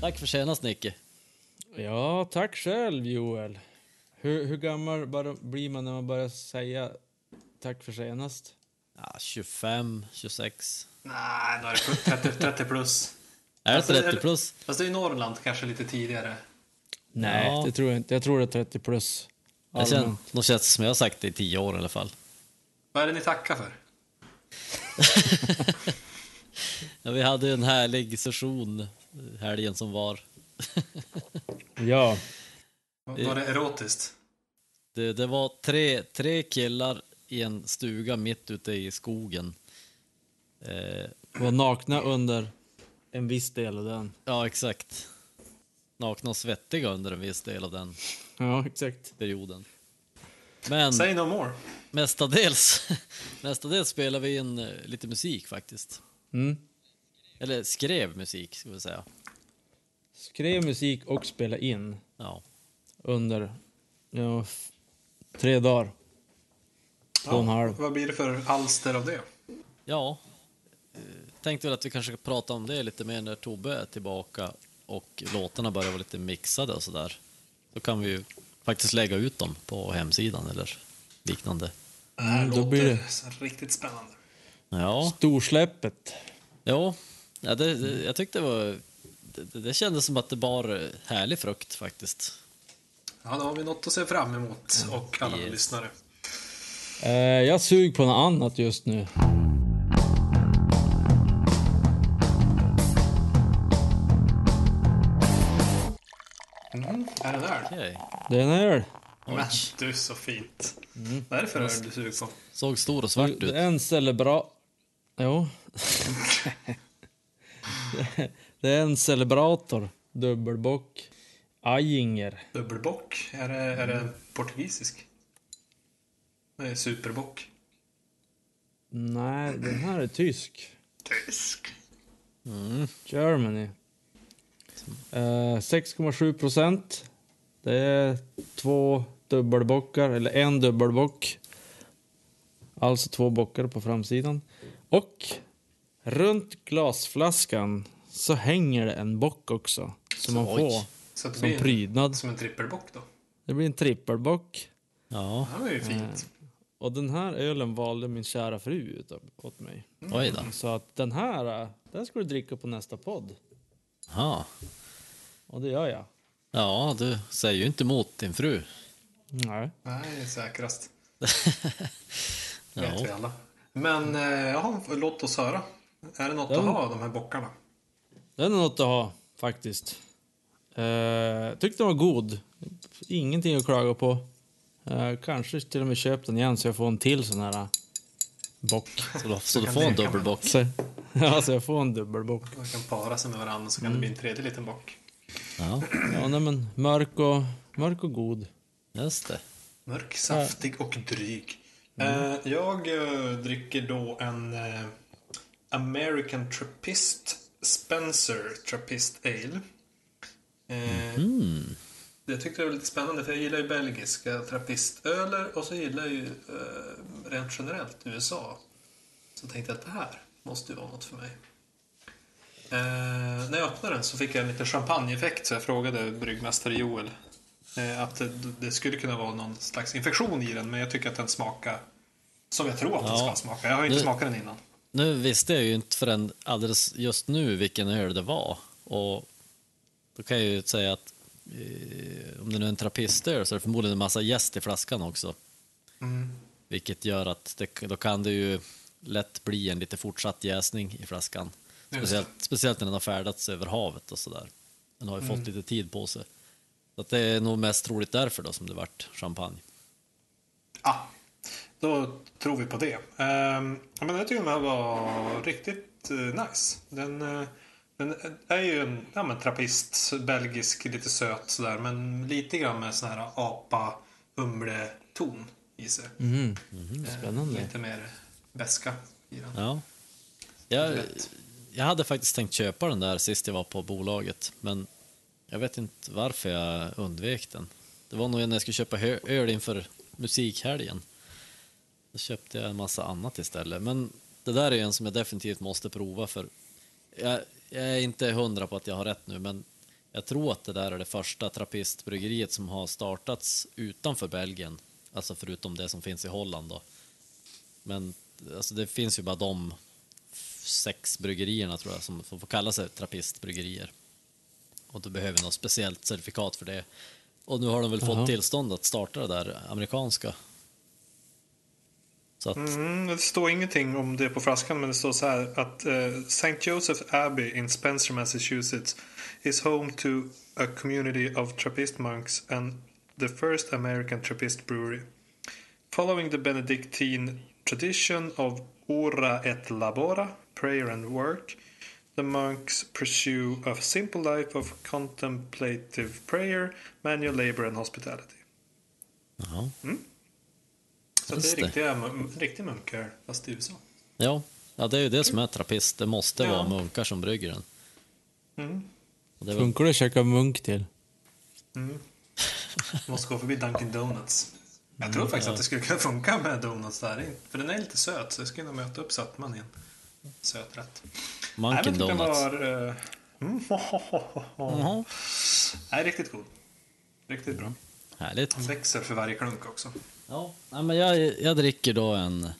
Tack för senast Nicke. Ja, tack själv Joel. Hur, hur gammal bara blir man när man börjar säga tack för senast? Ja, 25, 26. Nej, då är det 30, 30 plus. Är det Alltså, 30 eller- plus? Fast det är ju Norrland kanske lite tidigare. Nej, Ja. det tror jag inte. Jag tror det är 30 plus. Jag känner, Allmänt. nog känns det som jag har sagt det i 10 år i alla fall. Vad är det ni tackar för? Ja, vi hade ju en härlig session helgen som var. Ja, var det erotiskt? Det, det var tre, tre killar i en stuga mitt ute i skogen. Eh, var nakna under en viss del av den. ja, exakt. Nakna och svettiga under en viss del av den Ja, exakt. perioden. Men Say no more. mestadels, mestadels spelade vi in eh, lite musik faktiskt. Mm. Eller skrev musik, ska vi säga. Skrev musik och spelade in Ja. under ja, tre dagar. Två och en halv. Vad blir det för alster av det? Ja, eh, tänkte väl att vi kanske ska prata om det lite mer när Tobbe är tillbaka och låtarna börjar vara lite mixade och sådär. Då kan vi ju faktiskt lägga ut dem på hemsidan eller liknande. Det här Mm, då låter blir det- så riktigt spännande. Ja, Storsläppet. ja, ja det, det, jag tyckte det var... Det, det kändes som att det bar härlig frukt faktiskt. Ja, då har vi något att se fram emot och alla Yes. lyssnare. Eh, jag sug på något annat just nu. Okej. Det är en öl. Men du, så fint. Mm. Vad är det för öl du suger på? Såg stor och svart ut. en celebra... Jo. det är en celebrator. Dubbelbock. Ajinger. Dubbelbock? Är det, är det portugisisk? Det är superbock. Nej, den här är tysk. Tysk. Germany. Eh, 6,7 procent. Det är två dubbelbockar, eller en dubbelbock. Alltså två bockar på framsidan. Och runt glasflaskan så hänger det en bock också. Som man får Så att det som blir en, prydnad. som en trippelbock då? Det blir en trippelbock. Ja, Det var ju fint. Och den här ölen valde min kära fru ut åt mig. oj då. Så att den här, eh, den ska du dricka på nästa podd. Ja. Och det gör jag. Ja, du säger ju inte emot din fru. Nej. Nej, det är säkrast. Ja. Vet vi alla. Men eh, jaha, låt oss höra. Är det något Ja. att ha, de här bockarna? Den är något att ha, faktiskt. Eh, tyckte den var god. Ingenting att klaga på. Eh, kanske till och med köpt den igen så jag får en till sån här eh, bock. Så du, så du får en dubbelbock. Så, ja, så jag får en dubbelbock. De kan para sig med varandra så kan det bli en tredje liten bock. Ja, Ja, nej, men mörk och, mörk och god. just det. Mörk, saftig och dryg. Eh, jag eh, dricker då en eh, American Trappist Spencer Trappist Ale. Eh, Det tyckte jag var lite spännande för jag gillar ju belgiska trappistöler och så gillar jag ju eh, rent generellt USA. Så tänkte jag att det här måste ju vara något för mig. Eh, när jag öppnade den så fick jag en liten champagneeffekt så jag frågade bryggmästare Joel eh, att det, det skulle kunna vara någon slags infektion i den men jag tycker att den smakar som jag tror att den Ja. ska smaka. Jag har inte Det- smakat den innan. Nu visste jag ju inte förrän alldeles just nu vilken öl det var. Och då kan jag ju säga att eh, om det nu är en trappistöl så är det förmodligen en massa jäst i flaskan också. Mm. Vilket gör att det, då kan det ju lätt bli en lite fortsatt jäsning i flaskan. Speciellt, speciellt när den har färdats över havet och sådär. Den har ju fått lite tid på sig. Så att det är nog mest troligt därför då som det vart champagne. Ah, då tror vi på det. Ehm, ja, men jag tycker den här var riktigt eh, nice. Den, eh, den är ju en ja, men, trappist, belgisk, lite söt sådär. Men lite grann med sån här apa, humle ton i sig. Mhm. Eh, Spännande. Lite mer beska i den. Ja. Jag jag hade faktiskt tänkt köpa den där sist jag var på bolaget, men jag vet inte varför jag undvek den. Det var nog när jag skulle köpa öl inför musikhelgen. Då köpte jag en massa annat istället. Men det där är en som jag definitivt måste prova för jag, jag är inte hundra på att jag har rätt nu, men jag tror att det där är det första trappistbryggeriet som har startats utanför Belgien. Alltså förutom det som finns i Holland då. Men alltså det finns ju bara de sex bryggerierna tror jag som får kalla sig trappistbryggerier. Och då behöver något speciellt certifikat för det. Och nu har de väl Jaha. fått tillstånd att starta det där amerikanska. Så att, Mm, det står ingenting om det på flaskan, men det står så här att eh, St. Joseph Abbey in Spencer, Massachusetts is home to a community of Trappist monks and the first American Trappist brewery. Following the Benedictine tradition of ora et labora, prayer and work, the monks pursue a simple life of contemplative prayer, manual labor and hospitality. jaha. Så det är riktiga, riktiga munkar, fast i USA. Ja, ja, det är ju det som är trappist. Det måste Ja. vara munkar som brygger den. Mm. Det väl, Funkar det att käka munk till? Måste gå förbi Dunkin Donuts. Jag tror faktiskt att det skulle kunna funka med donuts där in. För den är lite söt, så jag skulle kunna möta upp sötman i en söt rätt. Munkin Donuts. var... eh, mm, Jaha, Nej, riktigt god. Riktigt bra. härligt. Den växer för varje klunk också. Ja, nej, men jag, jag dricker då en...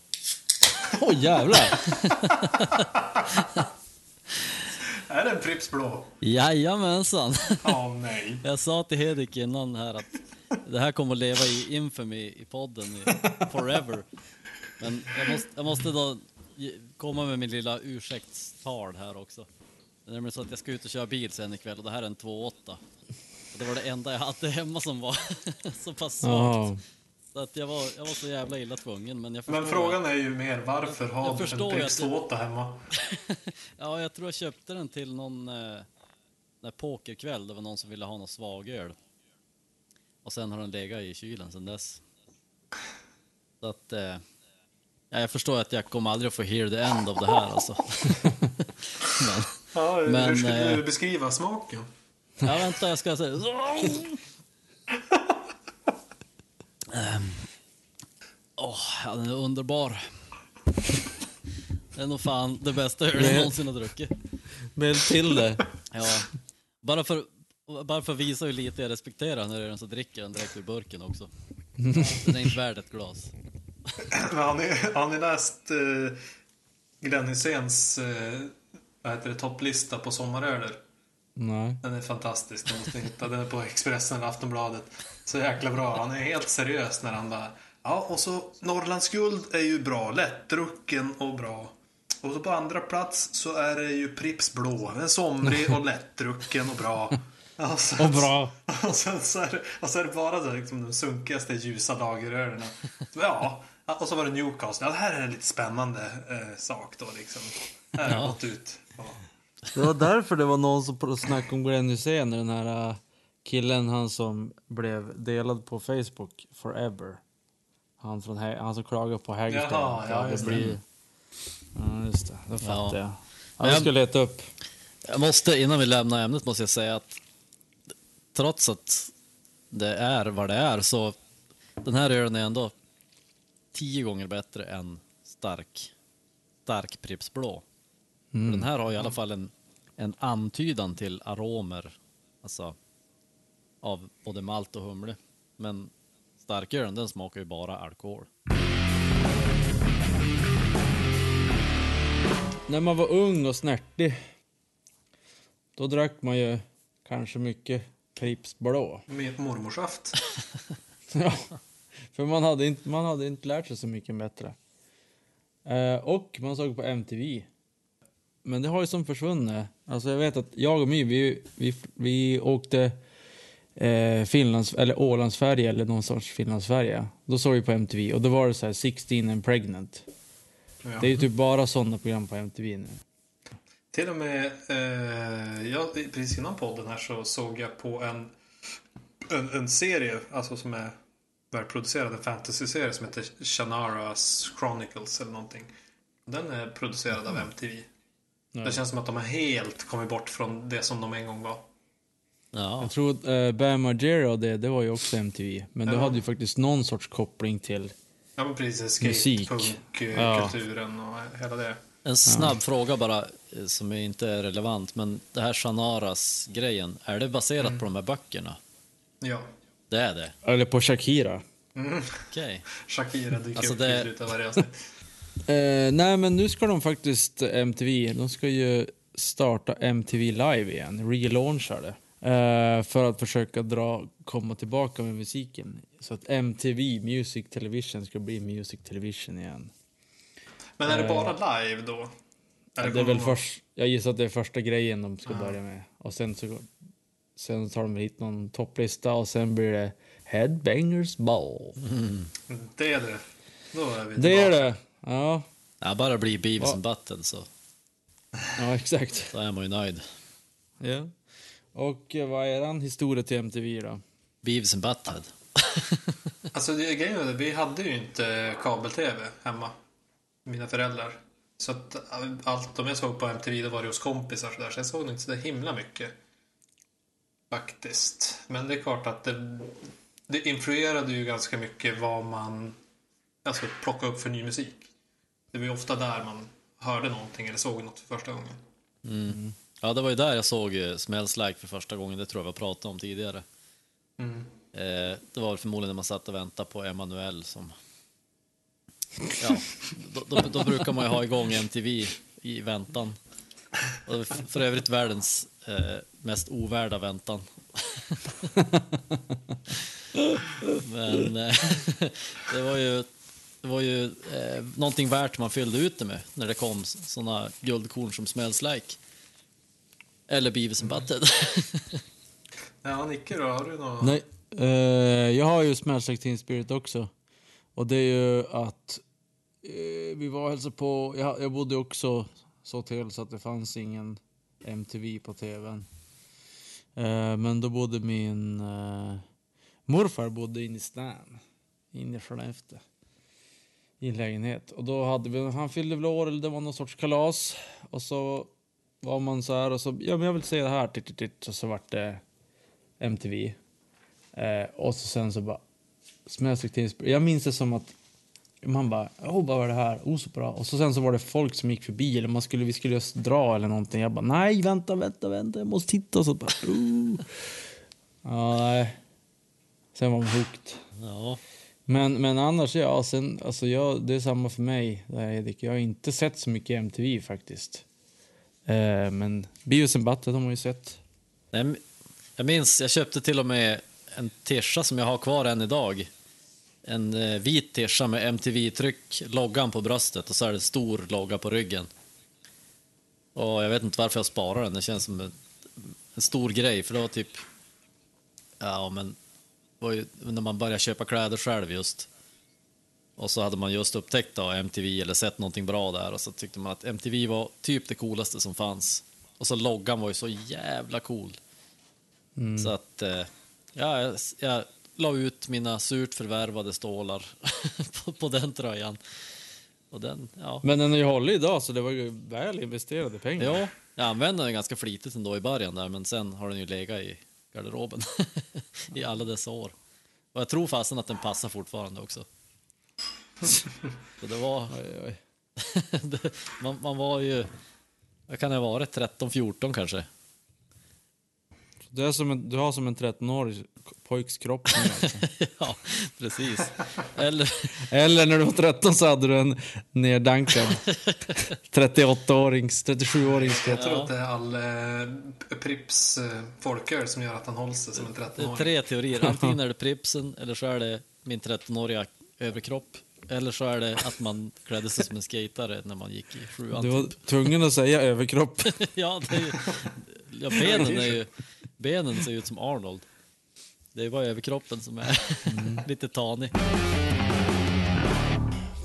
Åh jävlar! Är det en Pripps blå? Jajamensan! Ja, nej. Jag sa till Hedik innan här att det här kommer att leva i infamy i podden i forever. Men jag måste, jag måste då komma med min lilla ursäktstal här också. Det är nämligen så att jag ska ut och köra bil sen ikväll och det här är en 2.8. Och Det var det enda jag hade hemma som var så pass svagt. Ja. Så att jag var, jag var så jävla illa tvungen. Men, jag förstår Men frågan är ju mer varför Jag- har jag du förstår en ju Pripps att det- 2.8 hemma? Ja, jag tror jag köpte den till någon eh, när pokerkväll. Det var någon som ville ha någon svagöl. Och sen har den legat i kylen sen dess. Så att... Eh, ja, jag förstår att jag kommer aldrig att få hear the end of det här alltså. Men, Ja, Men, hur skulle eh, du beskriva smaken? ja, vänta, jag ska säga... Ehm, Åh, ja, den är underbar. Det är nog fan det bästa öl jag någonsin har druckit. Mäl till det. Ja, bara för, bara för att visa hur lite jag respekterar när det är den som dricker den direkt ur burken också. Den är inte värd ett glas. Har, ni, har ni läst eh, Glenn Hyséns eh, vad heter det, topplista på sommaröler? Nej. Den är fantastisk. Den måste hitta. Den är på Expressen eller Aftonbladet. Så jäkla bra. Han är helt seriös när han bara... Ja, och så Norrlands guld är ju bra. Lättdrucken och bra. Och så på andra plats så är det ju Pripps blå. En somrig och lättdrucken och bra. Och, sen, Och bra. Och sen så är det, och så är det bara så liksom, de sunkigaste ljusa lagerölen. Ja, och så var det Newcastle. Ja, det här är en lite spännande eh, sak då liksom. Här har Ja. gått ut. Ja. Det var därför det var någon som snackade om Glenn Hysén, den här äh, killen, han som blev delad på Facebook forever. Han, från, han som klagade på Hägersten. Jaha, ja, just det. blir... Ja, just det. Det fattar jag. Ja, jag jag- ska leta upp. Jag måste, innan vi lämnar ämnet, måste jag säga att trots att det är vad det är så den här ölen är ändå tio gånger bättre än stark, stark Pripps blå. Mm. Den här har i alla fall en, en antydan till aromer, alltså av både malt och humle. Men starkölen den smakar ju bara alkohol. När man var ung och snärtig, då drack man ju kanske mycket Pripps blå. Med mormorsaft. Ja, för man hade, inte, man hade inte lärt sig så mycket bättre. Eh, och man såg på MTV. Men det har ju som försvunnit. Alltså jag vet att jag och My, vi, vi, vi åkte eh, Finlands, eller Ålandsfärja eller någon sorts Finlandsfärja. Då såg vi på MTV och då var det så här 16 and pregnant. Ja. Det är ju typ bara sådana program på MTV nu. Till och med, eh, jag, precis innan podden här så såg jag på en, en, en serie, alltså som är välproducerad, en fantasy-serie som heter Shannara's Chronicles eller någonting. Den är producerad av MTV. Ja. Det känns som att de har helt kommit bort från det som de en gång var. Ja, Jag tror uh, Bam Margera och det, det var ju också MTV. Men det Ja. hade ju faktiskt någon sorts koppling till... Ja, men precis. Musik. Skatepunk-kulturen och hela det. En snabb fråga bara, eh, som är inte är relevant, men det här Shanaras-grejen, är det baserat Mm. på de här böckerna? Ja. Det är det? Eller på Shakira. Mm. Okej. Shakira dyker Alltså upp det- i slutet av varje avsnitt. Eh, nej, men nu ska de faktiskt, eh, MTV, de ska ju starta MTV Live igen, relauncha det. Eh, för att försöka dra, komma tillbaka med musiken. Så att MTV Music Television ska bli Music Television igen. Men är det Eh. bara live då? Eller det är väl först, jag gissar att det är första grejen de ska börja med. Och sen så sen tar de hit någon topplista och sen blir det Headbangers Ball. Det är det. Då är vi Det är tillbaka. det. Ja, Ja, bara blir Beavis Ja. and Butthead så ja exakt. då är man ju nöjd. Ja. Och eh, vad är eran historia till MTV då? Beavis and Butthead. Alltså det, grejen är det, vi hade ju inte kabel-tv hemma. Mina föräldrar. Så att äh, allt de jag såg på MTV det var det hos kompisar så, där, så jag såg nog inte så himla mycket. Faktiskt. Men det är klart att det, det influerade ju ganska mycket vad man alltså, plockade upp för ny musik. Det var ju ofta där man hörde någonting eller såg något för första gången. Ja, det var ju där jag såg eh, Smells Like för första gången, det tror jag vi pratade om tidigare. Mm. Eh, det var förmodligen när man satt och väntade på Emanuel som... Ja, då, då, då brukar man ju ha igång MTV i väntan. Och för övrigt världens eh, mest ovärda väntan. Men eh, det var ju, det var ju eh, någonting värt man fyllde ut det med när det kom såna guldkorn som Smells Like. Eller Beavis and Butthead. Ja, Nicke då? Har du något? Nej, eh, jag har ju Smells Like Teen Spirit också. Och det är ju att eh, vi var och hälsade på, jag, jag bodde också så till så att det fanns ingen MTV på tvn. Eh, men då bodde min eh, morfar bodde inne i stan, inne i Skellefteå. I en lägenhet. Och då hade vi, han fyllde väl år eller det var någon sorts kalas. Och så var man så här och så, ja men jag vill se det här, titt, titt, titt. Och så vart det MTV. Eh, och så sen så bara... Spirit. Jag minns det som att man bara, åh vad var det här? Oh, så bra. Och så sen så var det folk som gick förbi eller man skulle, vi skulle just dra eller någonting. Jag bara, nej vänta, vänta, vänta, jag måste titta. Och så bara, oh. Ja, nej. Sen var man hooked. Ja, Men, men annars, ja, sen, alltså jag, det är samma för mig, där Edik. Jag har inte sett så mycket MTV faktiskt. Eh, men Beavis and Butthead har man ju sett. Nej, Jag minns, jag köpte till och med en tischa som jag har kvar än idag. En eh, vit tischa med MTV-tryck, loggan på bröstet och så är det en stor logga på ryggen. Och jag vet inte varför jag sparar den, det känns som en, en stor grej för det var typ... Ja, men var ju när man började köpa kläder själv just. Och så hade man just upptäckt då MTV eller sett någonting bra där och så tyckte man att MTV var typ det coolaste som fanns. Och så loggan var ju så jävla cool. Så att, eh, ja, jag, jag la ut mina surt förvärvade stålar på, på den tröjan. Och den, ja. Men den är ju hållig idag så det var ju väl investerade pengar. Ja, jag använde den ganska flitigt ändå i början där, men sen har den ju legat i garderoben i alla dessa år. Och jag tror fasen att den passar fortfarande också. Så det var, Oj, oj. man, man var ju, vad kan det ha varit, 13-14 kanske? Du, är som en, du har som en 13-årig pojks kropp. nu, Alltså. ja, precis. Eller, Eller när du var 13 så hade du en nerdankad 38-årings, 37-årings kropp. Jag tror att det är all eh, Prips eh, folköl som gör att han håller sig som en det är 13-åring. tre teorier. Antingen är det Pripsen, eller så är det min 13-åriga överkropp. Eller så är det att man klädde sig som en skatare när man gick i sjuan. Du var tvungen att säga överkropp. Ja, det är ju, ja benen, är ju, benen ser ut som Arnold. Det är bara överkroppen som är lite tanig.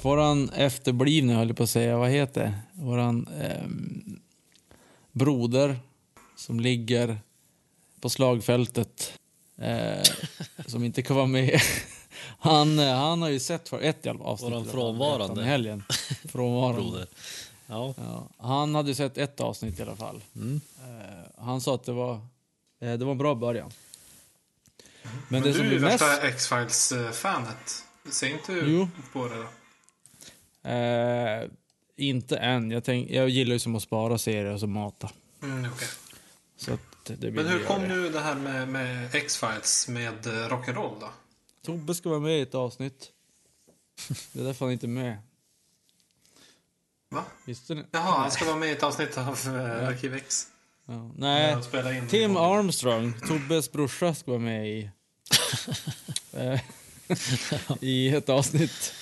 Våran efterblivne höll jag på att säga, vad heter det? Våran ehm, broder som ligger på slagfältet eh, som inte kan vara med. Han, eh, han har ju sett för ett avsnitt. Våran frånvarande. I helgen. Frånvarande. Broder. Ja. Ja, han hade sett ett avsnitt i alla fall. Mm. Eh, han sa att det var Eh, det var en bra början. Men, Men det du som är ju mest... värsta X-Files-fanet. Ser inte du Jo. på det då? Eh, inte än. Jag, tänk, jag gillar ju som att spara serier och så mata. Mm, okej. Så att det Men hur det. kom nu det här med, med X-Files med eh, rock'n'roll då? Tobbe ska vara med i ett avsnitt. Det är därför han inte är med. Va? Visste ni? Jaha, han ska vara med i ett avsnitt av eh, Arkiv X. Ja. Nej, Tim Armstrong, Tobbes brorsa, ska vara med i... eh, I ett avsnitt.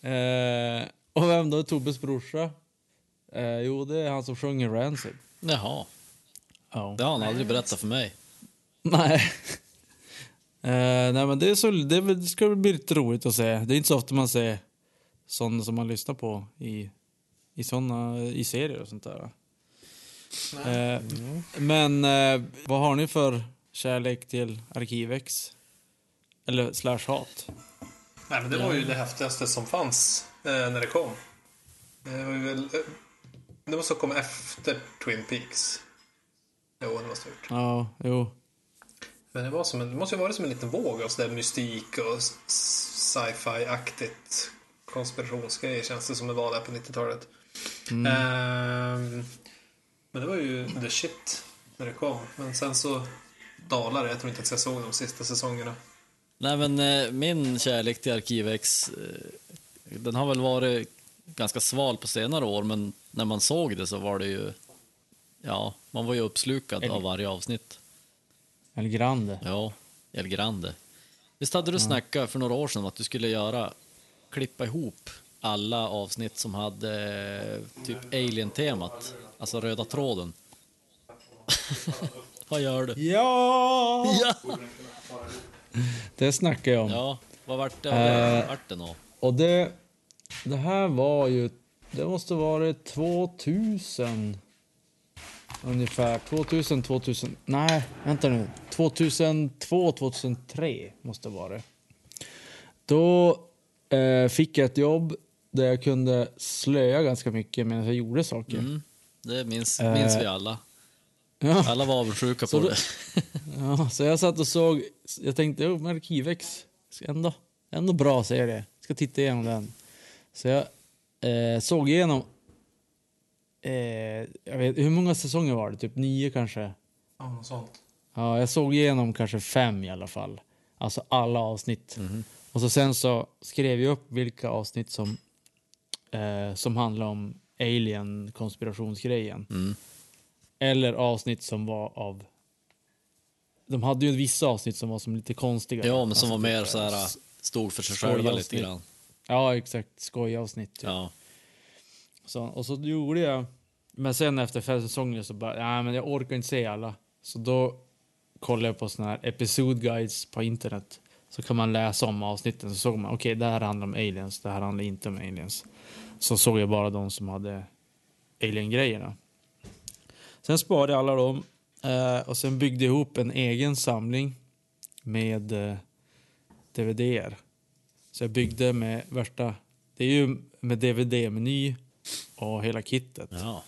Eh, och vem då är Tobbes brorsa? Eh, jo, det är han som sjunger Rancid. Jaha, Ja. det har han aldrig berättat för mig. Nej. Eh, nej, men det, är så, det, ska bli lite roligt att se. Det är inte så ofta man ser sådana som man lyssnar på i, i, såna, i serier och sånt där. Eh, Men eh, vad har ni för kärlek till Arkivex? Eller slash hat? Nej, men det var ju det häftigaste som fanns eh, när det kom. Det var ju väl... Eh, det måste ha kommit efter Twin Peaks. Jo, det måste ha gjort. Ja, jo. Men det, var som en, det måste ju varit som en liten våg av sådär mystik och sci-fi-aktigt konspirationsgrejer känns det som det var där på 90-talet. Ehm, men det var ju the shit när det kom. Men sen så dalade det. Jag tror inte att jag såg de sista säsongerna. Nej men eh, min kärlek till Arkivex, eh, den har väl varit ganska sval på senare år, men när man såg det så var det ju, ja, man var ju uppslukad av varje avsnitt. El Grande. Ja, El Grande. Visst hade du snackat för några år sedan om att du skulle göra, klippa ihop alla avsnitt som hade eh, typ Alien-temat, alltså röda tråden. Vad gör du? Ja! Ja! Det snackar jag om. Ja, vad vart det? Eh. Vart det nå? Och det, det här var ju, det måste varit 2000 ungefär. 2000, 2000, nej vänta nu. 2002, 2003 måste det vara. Då eh, fick jag ett jobb där jag kunde slöa ganska mycket medan jag gjorde saker. Mm, det minns, Eh. minns vi alla. Ja. Alla var avundsjuka på då- det. Ja, så jag satt och såg, jag tänkte, jo, men Arkivex, ändå, ändå bra serie. Ska titta igenom den. Så jag eh, såg igenom, eh, jag vet, hur många säsonger var det? Typ nio kanske? Ja, något sånt. Ja, jag såg igenom kanske fem i alla fall. Alltså alla avsnitt. Och så sen så skrev jag upp vilka avsnitt som, eh, som handlar om alien-konspirationsgrejen. Mm. Eller avsnitt som var av... De hade ju vissa avsnitt som var som lite konstiga. Ja, men som Alltså var typ, mer så här, s- stod för sig själva lite grann. Ja, exakt. Skojavsnitt. Typ. Ja. Så, och så gjorde jag... Men sen efter fem säsonger så bara, nej men jag orkar inte se alla. Så då kollade jag på såna här episodguides på internet. Så kan man läsa om avsnitten. Så såg man, okej det här handlar om aliens, det här handlar inte om aliens. Så såg jag bara de som hade alien-grejerna. Sen sparade jag alla dem. Eh, och sen byggde jag ihop en egen samling med eh, DVD-er. Så jag byggde med värsta... Det är ju med DVD-meny och hela kittet. ja.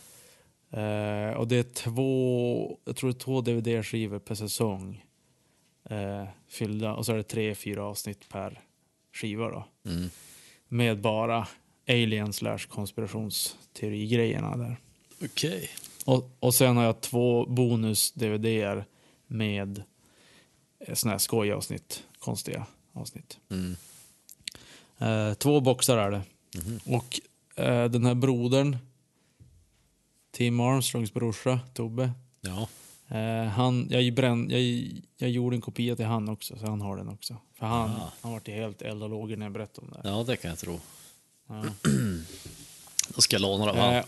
Eh, och det är två, jag tror det är två DVD-skivor per säsong. Eh, fyllda. Och så är det tre, fyra avsnitt per skiva då. Mm. Med bara alien slash konspirationsteori-grejerna där. Okej. Och, och sen har jag två bonus-DVD-er med eh, såna här skojavsnitt. Konstiga avsnitt. Mm. Eh, två boxar är det. Och eh, den här brodern, Tim Armstrongs brorsa, Tobbe. Ja. Eh, han, jag, bränn, jag, jag gjorde en kopia till han också, så han har den också. För han, Ah. han var helt eld och lågor när jag berättade om det. ja, det kan jag tro. Ja. Då ska jag låna han. Eh,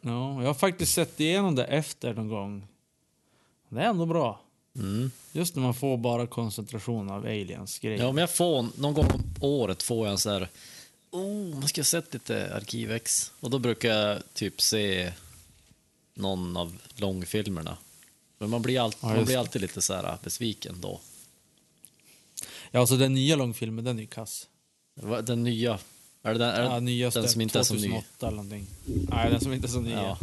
ja, jag har faktiskt sett igenom det efter någon gång. Det är ändå bra. Mm. Just när man får bara koncentration av aliens grejer. Ja, men jag får, någon gång om året får jag en sån här, oh, man ska ha sett lite Arkivex. Och då brukar jag typ se någon av långfilmerna. Men man blir, alltid, Ja, man blir alltid lite så här besviken då. Ja, alltså den nya långfilmen, den är ju kass. Den nya, är det den, är det Ja, nyaste, den som inte är så ny? 2008 eller någonting. Nej, den som inte är så ny. Ja.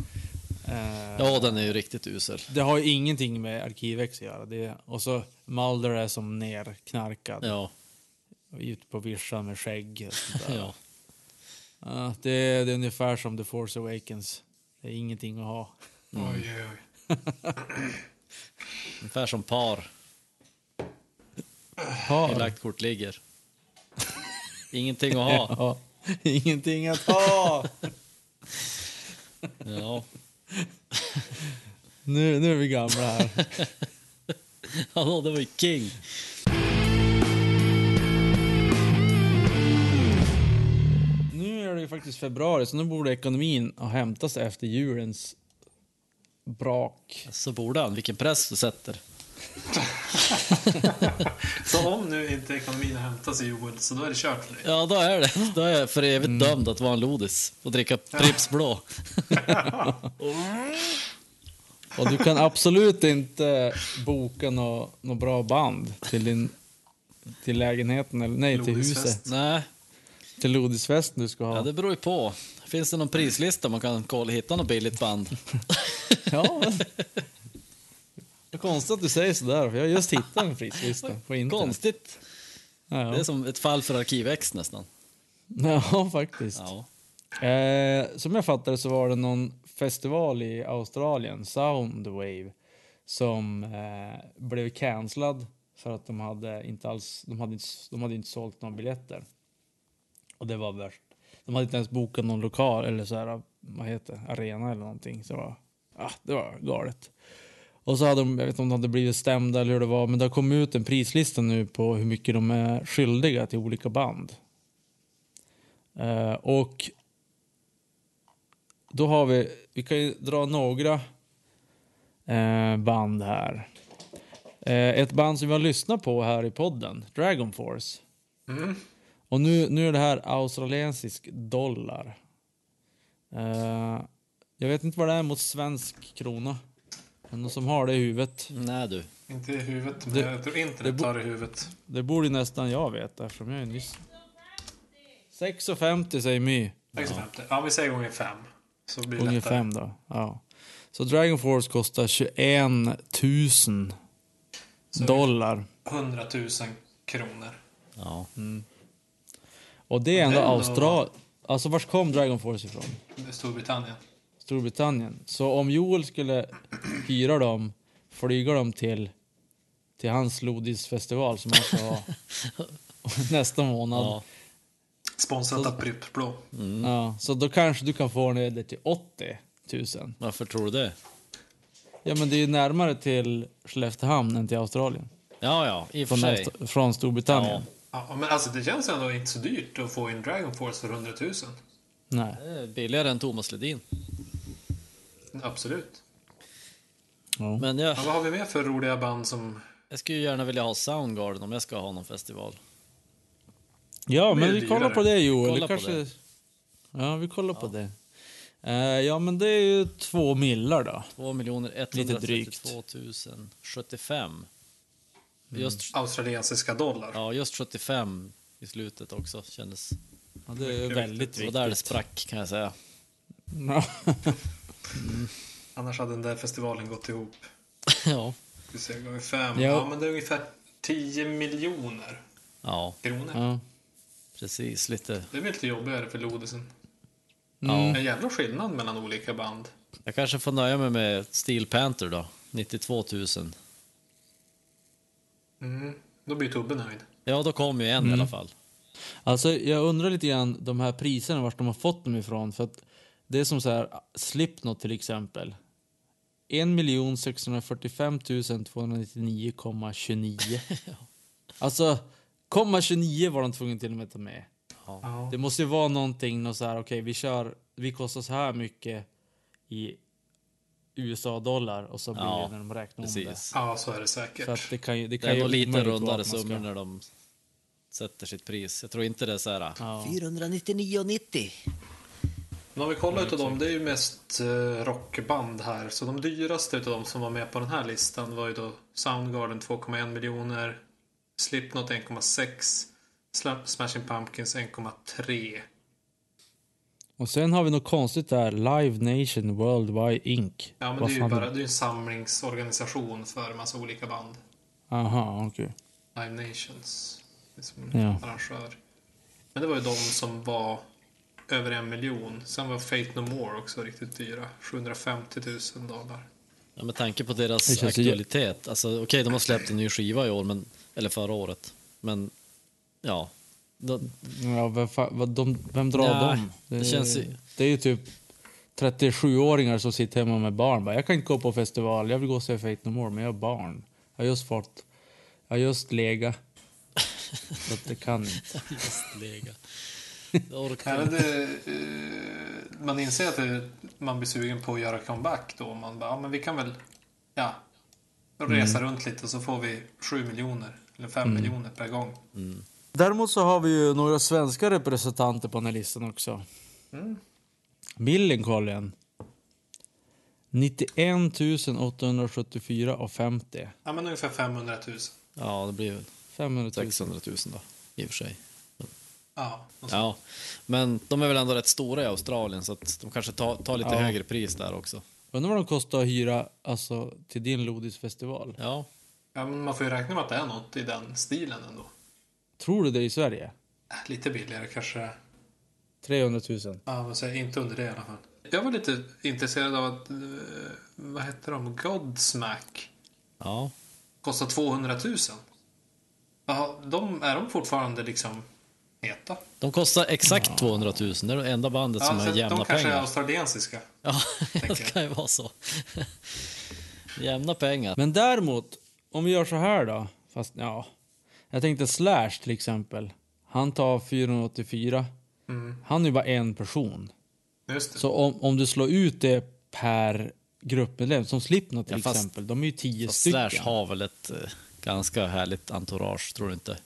Eh, Ja, den är ju riktigt usel. Det har ju ingenting med Arkivex att göra. Det, och så Mulder är som nerknarkad. Ja, Ute på vischan med skägg och sånt där. ja. Ja, det, är, det är ungefär som The Force Awakens. Det är ingenting att ha. Oj, oj, oj. Ungefär som par i Par. lagt kort ligger. Ingenting att ha. Ja, ingenting att ha! Ja. nu, nu är vi gamla här. ja, det var ju king. Nu är det ju faktiskt februari, så nu borde ekonomin ha hämtat sig efter julens brak. Så borde han. Vilken press du sätter. Så om nu inte ekonomin hämtar sig Joel, så då är det kört för dig. Ja, då är det. Då är jag för evigt dömd att vara en lodis och dricka Pripps blå. Och du kan absolut inte boka något nå bra band till din till lägenheten, eller nej, till huset. Nej, Till lodisfesten du ska ha. ja, det beror ju på. Finns det någon prislista man kan kolla, hitta något billigt band? Ja, konstigt att du säger sådär, för jag har just hittat en prislista på internet. Konstigt. Ja, Det är som ett fall för Arkivex nästan. ja faktiskt. Ja. Eh, som jag fattade så var det någon festival i Australien, Soundwave, som eh, blev cancellad för att de hade inte alls, de hade inte, de hade inte sålt några biljetter. Och det var värst. De hade inte ens bokat någon lokal eller så här, vad heter arena eller någonting. Så det var, ah, det var galet. Och så hade de, jag vet inte om de hade blivit stämda eller hur det var, men det har kommit ut en prislista nu på hur mycket de är skyldiga till olika band. Eh, och då har vi, vi kan ju dra några eh, band här. Eh, ett band som vi har lyssnat på här i podden, Dragon Force. Mm. Och nu, nu är det här australiensisk dollar. Eh, jag vet inte vad det är mot svensk krona. Men någon som har det i huvudet. Nej du. Inte i huvudet, men Det- jag tror det internet bo- tar i huvudet. Det borde ju nästan jag veta eftersom jag är nyss. 6,50 säger My. 650. Ja, vi säger gånger fem. Så blir det Gånger lättare. fem då. Ja. Så Dragon Force kostar 21 000 Så- dollar. 100 000 kronor. Ja. Och det är ändå Det är ändå- Australien. Alltså vars kom Dragon Force ifrån? Det Storbritannien. Storbritannien. Så om Joel skulle hyra dem, flyga dem till, till hans Lodisfestival som han ska ha nästa månad. ja. Sponsrat av Pripp Blå. Ja, så då kanske du kan få ner det till 80 000. Varför tror du det? Ja men det är ju närmare till Skelleftehamn än till Australien. Ja, ja, i och för Från, sig. Aust- från Storbritannien. Ja, men alltså det känns ändå inte så dyrt att få in Dragon Force för 100 000. Nej. Det är billigare än Thomas Ledin. Absolut. Ja. Men jag, Ja, vad har vi mer för roliga band som... jag skulle ju gärna vilja ha Soundgarden om jag ska ha någon festival. Ja, Det men vi kollar på det Joel. Det på kanske... Ja, vi kollar på det. Eh, ja, men det är ju två millar då. 2 miljoner Lite drygt. 132 075. Just, Australiensiska dollar. ja, just 75 i slutet också kändes... Ja, det är väldigt viktigt. Det var där det sprack kan jag säga. Ja. Annars hade den där festivalen gått ihop. ja. Vi ser gånger fem. Ja. Ja. men det är ungefär 10 miljoner Ja, kronor. ja. precis. Lite... Det är väl lite jobbigare för Lodisen. Ja. En jävla skillnad mellan olika band. Jag kanske får nöja mig med Steel Panther då. 92 000. Mm. Då blir Tobbe nöjd. Ja, då kom ju en i alla fall. Alltså, jag undrar lite grann de här priserna, vart de har fått dem ifrån. För att det är som så här, Slipknot till exempel. 1 645 299,29. Alltså, komma 29 var de tvungna till och med att ta med. Ja. Det måste ju vara någonting, något så här, okej, vi kör, vi kostar så här mycket i USA-dollar och så blir Ja, det när de räknar om det. Precis. ja, så är det säkert. Så att det kan ju, det Det kan är ju nog lite rundare summor när de sätter sitt pris. Jag tror inte det är så här... Ja. 499,90. Men om vi kollar utav dem, det är ju mest eh, rockband här. Så de dyraste utav dem som var med på den här listan var ju då Soundgarden 2,1 miljoner, Slipknot 1,6, Sla- Smashing Pumpkins 1,3. Och sen har vi något konstigt där. Live Nation Worldwide Inc. Ja, men Vad det är ju bara det är en samlingsorganisation för massa olika band. Aha, okej. Live Nations. Det är som Ja. arrangör. Men det var ju de som var över en miljon. Sen var Fate No More också riktigt dyra. 750 000 dollar. Ja, med tanke på deras Det känns aktualitet. Alltså, Okej, de har släppt en ny skiva i år, men, eller förra året. Men ja, då, Ja, vem, fa- vad, de, vem drar dem? det känns ju- det är ju typ 37-åringar som sitter hemma med barn. Bara, jag kan inte gå på festival, jag vill gå och se Fate No More, men jag har barn. Jag har just fått... Jag har just lega. Så att det kan inte. just lega. Jag orkar Ja, det, eh, man inser att det, man blir sugen på att göra comeback då. Man bara, ja men vi kan väl ja, resa runt lite och så får vi 7 miljoner eller 5 miljoner per gång. Däremot så har vi ju några svenska representanter på den här listan också. Mm. Millencolin. 91 874 och 50. Ja, men ungefär 500 000. Ja, det blir väl 500 000. 600 000 då, i och för sig. Ja, Ja, men de är väl ändå rätt stora i Australien, så att de kanske tar, tar lite Ja. högre pris där också. Undrar vad de kostar att hyra alltså, till din Lodisfestival. Ja, ja, men man får ju räkna med att det är något i den stilen ändå. Tror du det i Sverige? Äh, Lite billigare kanske. 300 000. Ja, vad säger jag? Inte under det i alla fall. Jag var lite intresserad av att, eh, vad hette de? Godsmack. ja. Kostar 200 000. Jaha, de, är de fortfarande liksom heta? De kostar exakt 200 000. Det är det enda bandet som Ja, har så jämna de kanske är pengar. australiensiska. Ja, det jag. kan ju vara så. jämna pengar. Men däremot, om vi gör så här då. Fast ja. Jag tänkte Slash till exempel. Han tar 484. Mm, Han är ju bara en person. just det. Så om, om du slår ut det per gruppmedlem, som Slipknot till Ja, fast- exempel, de är ju tio stycken. Slash har väl ett eh, ganska härligt entourage, tror du inte?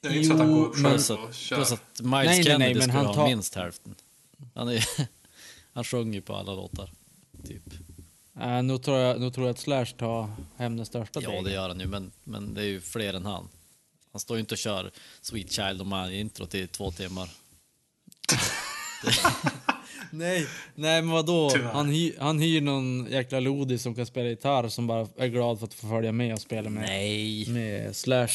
Det är inte så att han går upp själv att, och kör. plus att Miles Nej, nej, nej, Kennedy men skulle han ha tar- minst hälften. Han, är, han sjunger ju på alla låtar, typ. Äh, nu, tror jag, nu tror jag att Slash tar hem den största Ja, delen. det gör han ju, men, men det är ju fler än han. Han står ju inte och kör Sweet Child och My intro till två timmar. Nej, nej men vadå? Tyvärr. Han, hy, han hyr någon jäkla lodi som kan spela gitarr som bara är glad för att få följa med och spela med, Nej! med Slash.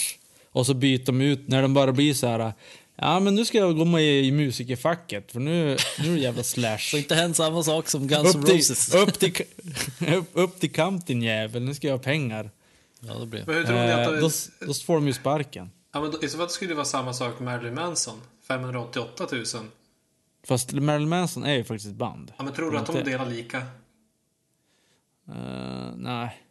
Och så byter de ut när de bara blir så här. Ja men nu ska jag gå med i musikerfacket för nu, nu är det jävla Slash. Så inte hänt samma sak som Guns N' upp, till, Roses. upp, till, upp, upp till kamp din jävel, nu ska jag ha pengar. Ja, det blir Men hur tror ni att Eh, det... då, då får de ju sparken. Ja, men då, I så fall skulle det vara samma sak med Marilyn Manson. 588 000. Fast Marilyn Manson är ju faktiskt ett band. Ja, men tror du att de delar lika? Eh, nej.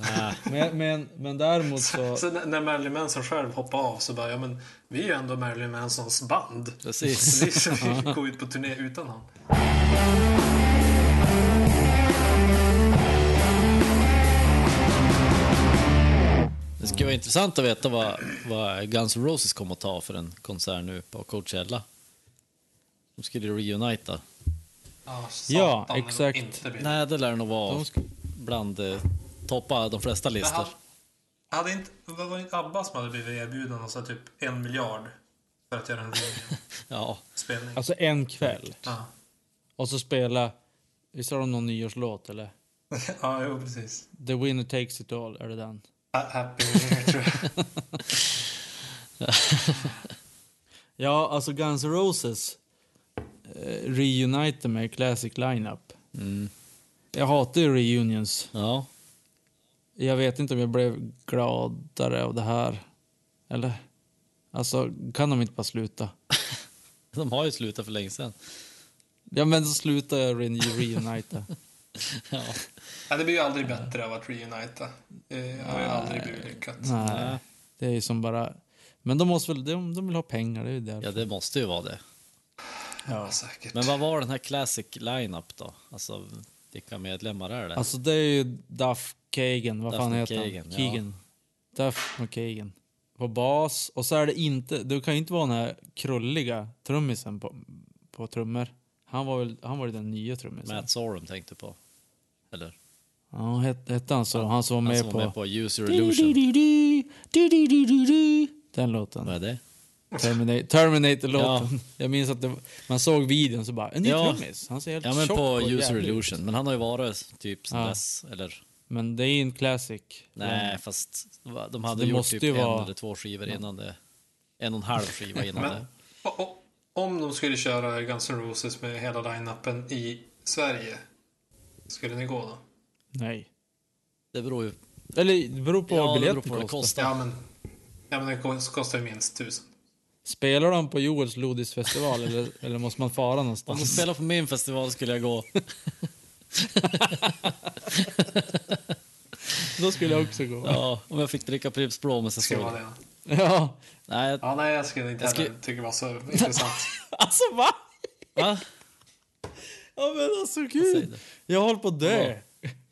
Nej. Men, men, men däremot så... Så när- när Marilyn Manson själv hoppar av så bara, ja men vi är ju ändå Marilyn Mansons band. Precis. Vi ska vi gå ut på turné utan han. Det skulle vara intressant att veta vad, vad Guns N' Roses kommer att ta för en konsert nu på Coachella. De skulle reunita. Ja, Ja, det exakt. Nej, det lär nog vara bland eh, toppa de flesta listor. hade, hade inte, vad var det inte Abba som hade blivit erbjuden och så typ en miljard för att göra en Ja, spelning? Alltså en kväll. Ja. Och så spela... Visst har de någon nyårslåt eller? ja, jo precis. The winner takes it all, är det den? Ha- Happy Year tror jag. Ja, alltså Guns N' Roses eh, reunite med Classic Lineup. mm. Jag hatar ju reunions. ja. Jag vet inte om jag blev gladare av det här. Eller? Alltså, kan de inte bara sluta? De har ju slutat för länge sedan. Ja, men så slutar jag re- reunita. Ja. Ja, det blir ju aldrig bättre av att reunita. Det har ju aldrig blivit lyckat. Nej, det är ju som bara... Men de måste väl... De, de vill ha pengar, det är ju ja, därför. det måste ju vara det. Ja, säkert. Men vad var den här Classic Lineup då? Alltså, vilka medlemmar är det? Alltså det är ju Duff Kagan, vad Duff fan heter McKagan, han? ja. Keegan. Duff McKagan. På bas. Och så är det inte, du kan ju inte vara den här krulliga trummisen på, på trummor. Han var väl han var ju den nya trummisen. Matt Sorum tänkte på. Eller? Ja, hette, hette han så? Han som var Han med som på... var med på Use Your Illusion. Den låten. Vad är det? Terminator- Terminator-låten. Jag minns att det, man såg videon så bara, en ny Ja. trummis. Han ser helt Ja, men på User jävlig ut." Illusion. Men han har ju varit typ sen Ja. dess. Eller, Men det är ju en classic. nej, fast va- de hade det gjort måste typ ju en vara- eller två skivor innan det. En och en halv skiva innan Men det. om de skulle köra Guns N' Roses med hela line-upen i Sverige, skulle ni gå då? Nej. Det beror ju Eller det beror på ja, vad det beror biljetten på vad det kostar. Ja, men, ja, men det kost- kostar ju minst tusen. Spelar de på Joels Lodisfestival eller, eller måste man fara Om de någonstans? spelar på min festival skulle jag gå. Då skulle jag också gå. Ja, om jag fick dricka Pripps Blå såg vara jag. det. Ja. Nej, Ja, nej, jag skulle inte Jag skulle- heller tycka det var så intressant. Alltså va? va? Ja men alltså gud. Jag håller på att dö.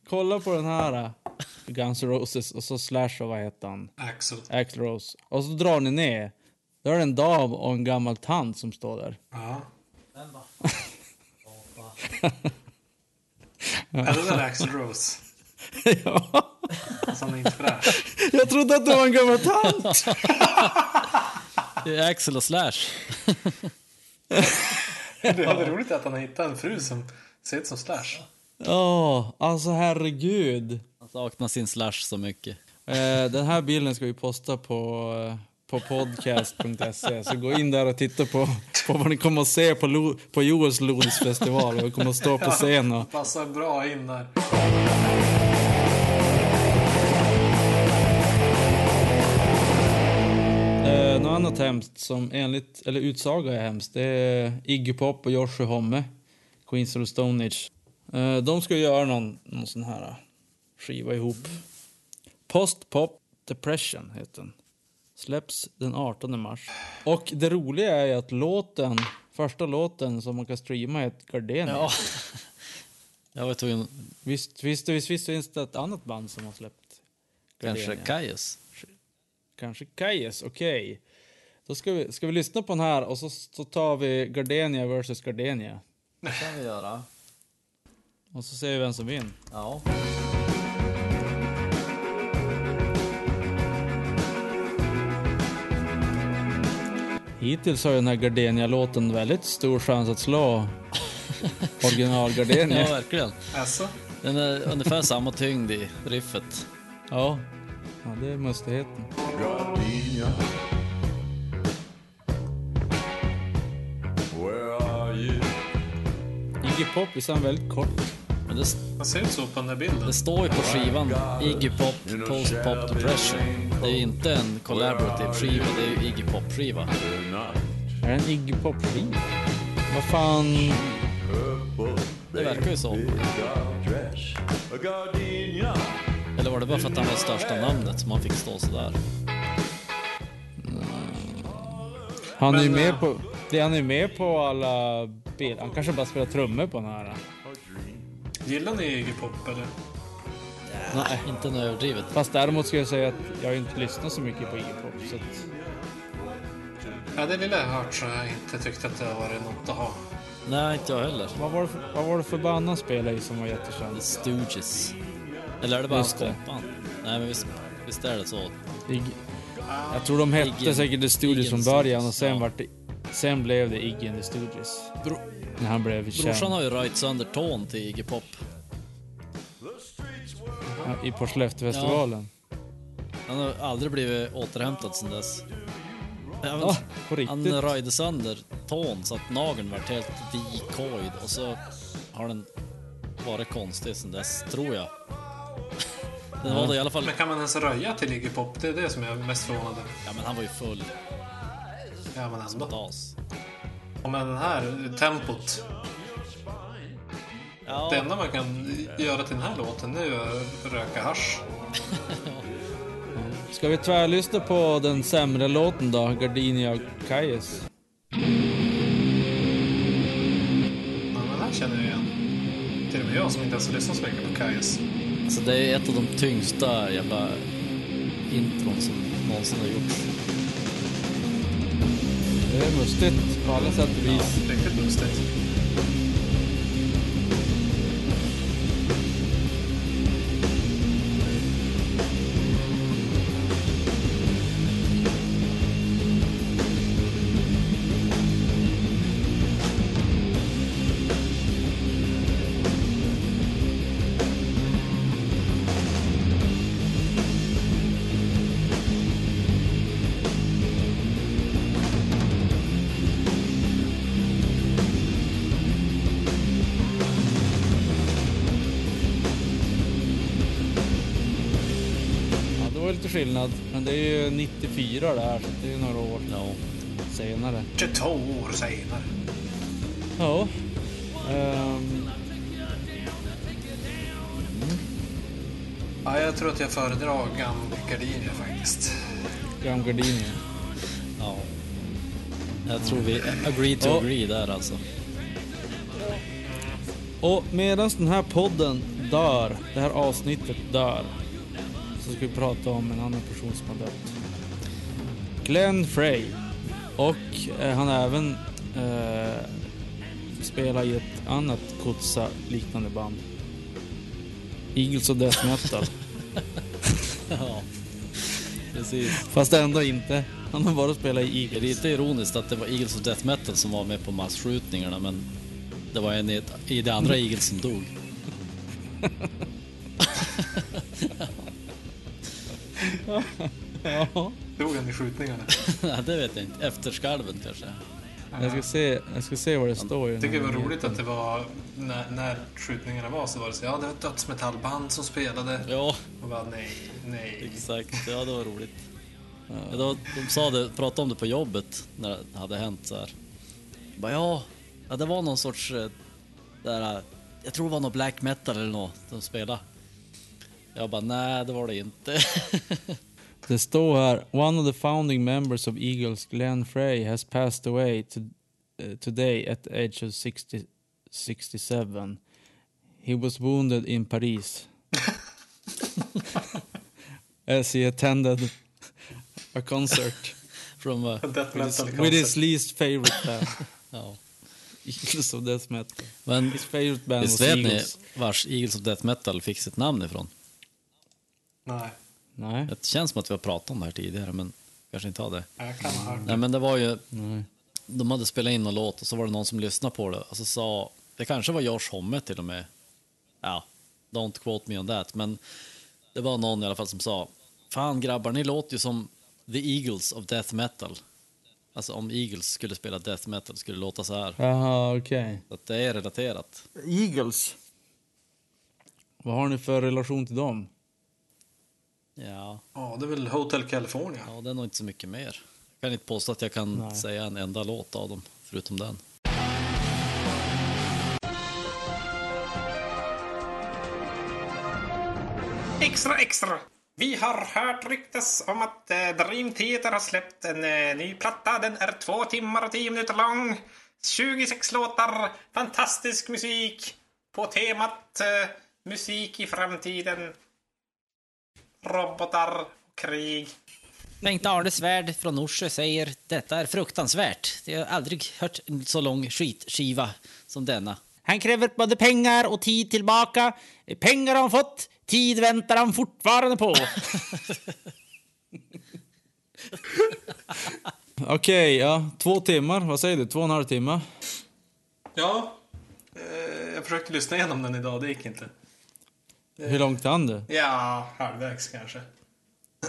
Kolla på den här uh, Guns N' Roses och så Slash och vad heter han? Axel. Axl Rose. Och så drar ni ner. Då är det en dam och en gammal tant som står där. Ja. Är det där Axel Rose? ja. Han är inte fräsch. Jag trodde att det var en gammal tant. Det är Axel och Slash. Det är roligt att han har hittat en fru som ser ut som Slash. Ja, alltså herregud. Han saknar sin Slash så mycket. Eh, den här bilden ska vi posta på, eh, på podcast.se. Så gå in där och titta på, på vad ni kommer att se på, Lo, på Joels Lodisfestival. Vi kommer att stå på scen och... Passar bra in där. Eh, något annat hemskt som enligt, eller utsaga är hemskt, det är Iggy Pop och Joshua Homme, Queens of the Stone Age. Eh, de ska göra någon, någon sån här skiva ihop. Post Pop Depression heter den. Släpps den 18 mars. Och det roliga är ju att låten, första låten som man kan streama heter Gardenia. Ja. Jag var tvungen, Visst, visst, visst, visst finns det ett annat band som har släppt kanske Gardenia? Kajus. Kanske Kajes, okej. Då ska vi, ska vi lyssna på den här och så, så tar vi Gardenia versus Gardenia. Det kan vi göra. Och så ser vi vem som vinner. Ja. Hittills har ju den här Gardenia-låten väldigt stor chans att slå original ja, Gardenia. verkligen. Alltså, Den är ungefär samma tyngd i riffet. Ja. ja, det är mustigheten. Gardenia. Iggy Pop visst är han väldigt kort. Men det, ser ut så på den där bilden? det står ju på skivan Iggy Pop Post Pop Depression. Det är ju inte en collaborative skiva, det är ju Iggy Pop-skiva. Är det en Iggy Pop-skiva? Vad fan... Det verkar ju så. Eller var det bara för att han var största namnet som han fick stå sådär? Han är ju med eh, på... Det han är med på alla bilder. Han kanske bara spelar trummor på den här. Gillar ni Iggy Pop eller? Nej. Inte något överdrivet. Fast däremot ska jag säga att jag inte lyssnar så mycket på Pop. Så att, Ja, det lilla jag hört så har jag inte tyckt att det har varit något att ha. Nej, inte jag heller. vad, var det för, vad var det för band han spelade i som var The jättekänd? Stooges. Eller är det bara hans kompband? Nej, men visst, visst är det så. Iggy. Jag tror de hette Iggy- säkert The Stooges från början och sen, ja. vart det, sen blev det Iggy and the Stooges. Bro, När han blev känd. brorsan har ju röjt sönder tån till Iggy Pop. Ja, I på Skellefteåfestivalen. Han har aldrig blivit återhämtad sedan dess. Ja, på riktigt. han röjde sönder tån så att nageln vart helt decoyed och så har den varit konstig sedan dess, tror jag. Den var då i alla fall... Men kan man ens röja till Iggy Pop? Det är det som jag är mest förvånad över. Ja, men han var ju full Ja, men ändå. as. Och med den här tempot. Ja, Det enda man kan göra till den här låten är ju att röka hasch. Ska vi tvärlyssna på den sämre låten då? Gardenia och Kajes. Ja, den här känner jag igen. Till och med jag som inte ens har lyssnat så mycket på Kajas. alltså det är ett av de tyngsta jävla intron som någonsin har gjorts. Det är mustigt på alla sätt och vis. Riktigt lustigt. Skillnad. Men det är ju 94 det här, så det är några år Ja. senare. 22 år senare. Ja. Ehm, Ja, jag tror att jag föredrar Gardenia faktiskt. Gardenia. ja. Jag tror vi agree to agree där alltså. Och medan den här podden dör, det här avsnittet dör, så ska vi prata om en annan person som har dött. Glenn Frey. Och eh, han har även eh, spelat i ett annat Kutsa liknande band. Eagles of Death Metal. Ja. Precis. Fast ändå inte. Han har bara spelat i Det är Eagles. lite ironiskt att det var Eagles of Death Metal som var med på massskjutningarna men det var en i, i det andra Eagles som dog. Ja. Dog han i skjutningarna? Nej, det vet jag inte. Efterskalven kanske. Jag ska se, jag ska se vad det står Jag tycker det var roligt att det var när, när skjutningarna var så var det så ja det var ett dödsmetallband som spelade. Ja, Och bara nej, nej. exakt. Ja, det var roligt. Ja, då, de sa det, pratade om det på jobbet när det hade hänt så här. Jag Bara, ja, ja, det var någon sorts... eh, Där, eh, jag tror det var någon black metal eller något de spelade. Jag bara, nej det var det inte. Det står här, one of the founding members of Eagles, Glenn Frey, has passed away to, uh, today at the age of 60, 67. He was wounded in Paris. As he attended a concert From, uh, Death with his, with his least favorite band, ja. Eagles of Death Metal. Men His favorite band visst was vet ni Eagles. vars Eagles of Death Metal fick sitt namn ifrån? Nej, Nej, Det känns som att vi har pratat om det här tidigare men kanske inte har det. jag kan ha hört Nej men det var ju, nej. de hade spelat in någon låt och så var det någon som lyssnade på det och så sa, det kanske var Josh Homme till och med. Ja, don't quote me on that, men det var någon i alla fall som sa, fan grabbar ni låter ju som the Eagles of Death Metal. Alltså om Eagles skulle spela Death Metal skulle det låta så här. Jaha, okej. Så att det är relaterat. Eagles. Vad har ni för relation till dem? Ja, Ja, det är väl Hotel California. ja det är nog inte så mycket mer. Jag kan inte påstå att jag kan Nej. säga en enda låt av dem, förutom den. Extra, extra! Vi har hört ryktas om att eh, Dream Theater har släppt en eh, ny platta. Den är två timmar och tio minuter lång. 26 låtar, fantastisk musik på temat eh, musik i framtiden. Robotar och krig. Bengt-Arne Svärd från Norsjö säger detta är fruktansvärt. Jag har aldrig hört en så lång skitskiva som denna. Han kräver både pengar och tid tillbaka. Pengar har han fått, tid väntar han fortfarande på. Okej, ja. Två timmar. Vad säger du? Två och en halv timme? Ja, eh, jag försökte lyssna igenom den idag, det gick inte. Hur långt hann du? Ja, halvvägs kanske.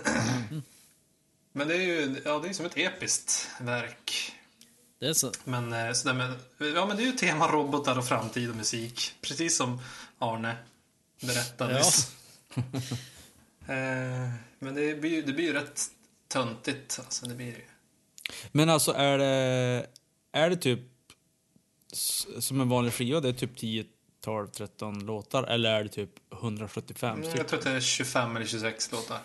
Men det är ju ja, det är som ett episkt verk. Det är så, Men, eh, så där med, ja, men det är ju tema robotar och framtid och musik. Precis som Arne berättade Ja. nyss. Eh, Men det blir, ju- det blir ju rätt töntigt. Alltså, det blir ju. Men alltså är det, är det typ som en vanlig skiva, det är typ 10, 12, 13 låtar eller är det typ 175 Mm, stycken? Jag tror att det är 25 eller 26 låtar.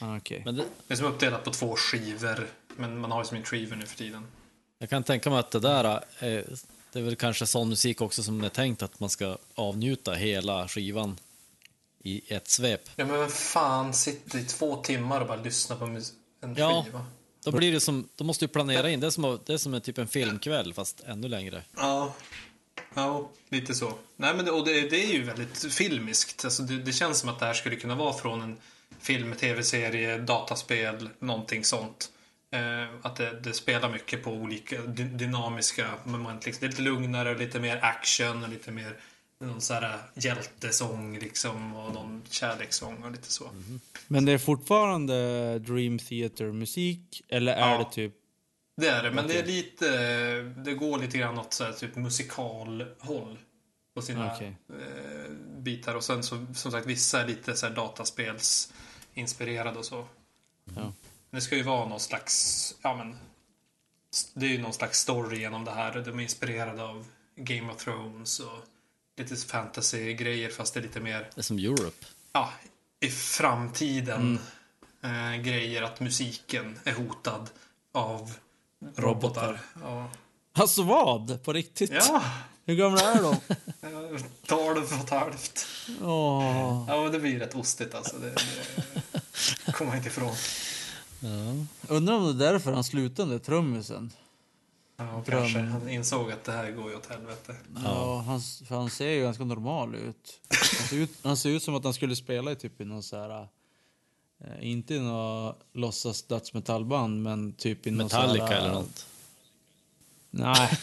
Ah, men det, Det är som uppdelat på två skivor. Men man har ju som en skiva nu för tiden. jag kan tänka mig att det där är, det är väl kanske sån musik också som det är tänkt att man ska avnjuta hela skivan i ett svep. Ja, men vem fan sitter i två timmar och bara lyssnar på en Ja. skiva? Då blir det som, då måste du planera in, det är som, det är som en typ en filmkväll fast ännu längre. Ja, ja lite så. Nej, men det, och det, det är ju väldigt filmiskt. Alltså det, det känns som att det här skulle kunna vara från en film, tv-serie, dataspel, någonting sånt. Eh, att det, det spelar mycket på olika dy, dynamiska moment. Liksom. Det är lite lugnare, lite mer action och lite mer någon så här hjältesång liksom och någon kärlekssång och lite så. Men det är fortfarande Dream Theater-musik eller är Ja. det typ... Det är det, men det är lite, det går lite grann åt så här, typ musikalhåll på sina Okej. eh, bitar. Och sen så, som sagt, vissa är lite så här dataspelsinspirerade och så. Ja. Det ska ju vara någon slags, ja men, det är ju någon slags story genom det här. De är inspirerade av Game of Thrones och lite fantasy-grejer fast det är lite mer, Det är som Europe. ja, i framtiden eh, grejer att musiken är hotad av robotar. Ja. Alltså vad? På riktigt? ja, Hur gamla är de? tolv och ett halvt. Ja, men det blir rätt ostigt alltså. Det, det kommer man inte ifrån. Undrar om det är därför han slutade trummisen. Ja, kanske. Han insåg att det här går ju åt helvete. Ja, han, för han ser ju ganska normal ut. Han ser ut, han ser ut som att han skulle spela i typ i någon så här... Eh, inte i något låtsas dödsmetallband, men typ i någon så Metallica eller något. Nej,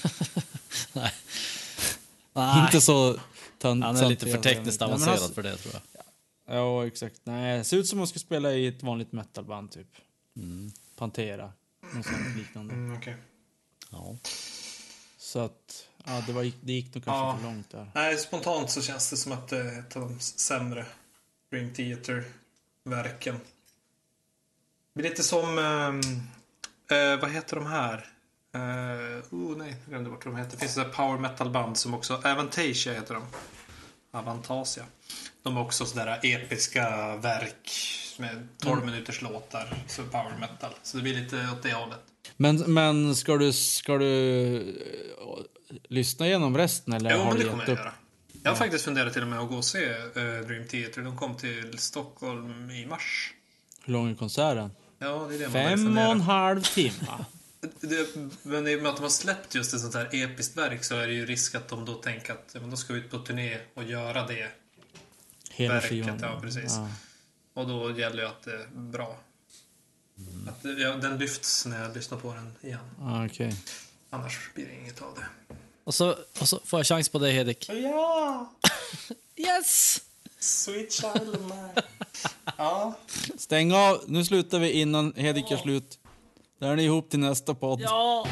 Nej. inte så tönt. Han är lite för tekniskt Nej, avancerad han- för det tror jag. Ja, exakt. Nej, det ser ut som att han skulle spela i ett vanligt metalband, typ. Pantera. Något sånt liknande. Mm, okej. Ja. Så att, ja, det, var, det gick nog kanske Ja. för långt där. Nej, spontant så känns det som att det är ett av de sämre Dream Theater-verken. Det blir lite som... ehm, eh, vad heter de här? Uh, oh, nej, jag glömde bort vad de heter. Det finns ett power metal-band som också... Avantasia heter de. Avantasia. De är också sådär episka verk med 12 minuters låtar för power metal. Så det blir lite åt det hållet. Men, men ska du, ska du eh, lyssna igenom resten eller Jo, har du gett jag upp? göra. Jag har faktiskt funderat till och med att gå och se eh, Dream Theater. De kom till Stockholm i mars. Hur lång är konserten? Ja, det är det man Fem och en halv timme. Det, men i och med att de har släppt just ett sånt här episkt verk så är det ju risk att de då tänker att ja, men då ska ut på turné och göra det. Hela Verket, skivan. ja, precis. Ja. Och då gäller ju att det är bra. Att, det- ja, den lyfts när jag lyssnar på den igen. Ah, okej. Annars blir det inget av det. Och, så, och så får jag chans på dig, Hedik. Ja! Yes! Sweet child of mine. Ja. Stäng av. Nu slutar vi innan Hedik gör slut. Där är ni ihop till nästa podd. Ja!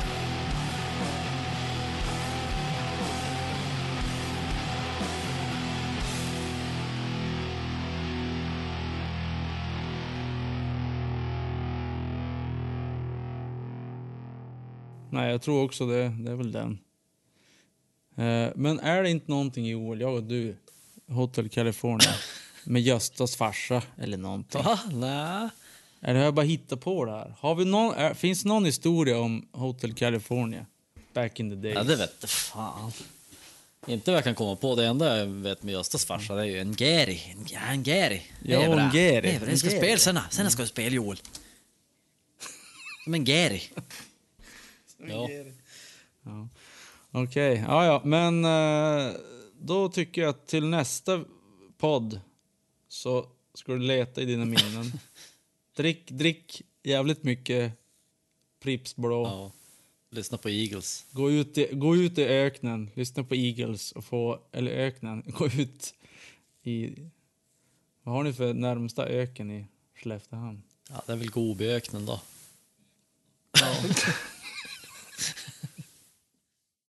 Nej, jag tror också det. Det är väl den. Eh, men är det inte någonting Joel, jag och du, Hotel California, med Göstas farsa eller någonting? Va? Nej. Eller har jag bara hittat på det här? Har vi någon, är, finns någon historia om Hotel California? Back in the days. Ja, det vet fan. Inte vad jag kan komma på. Det enda jag vet med Göstas farsa det är ju en Gary. En, ja, en Gary. Ja, en Gary. Det är bra. Vi ska spela sen. Sen ska vi spela Joel. Men Gary. Ja. Okej, ja, ja. Men eh, då tycker jag att till nästa podd så ska du leta i dina minnen. drick, drick jävligt mycket Pripps blå. ja. Lyssna på Eagles. Gå, ut i, gå ut i öknen, lyssna på Eagles och få, eller öknen, gå ut i... Vad har ni för närmsta öken i Skelleftehamn? Ja, det är väl Gobiöknen då.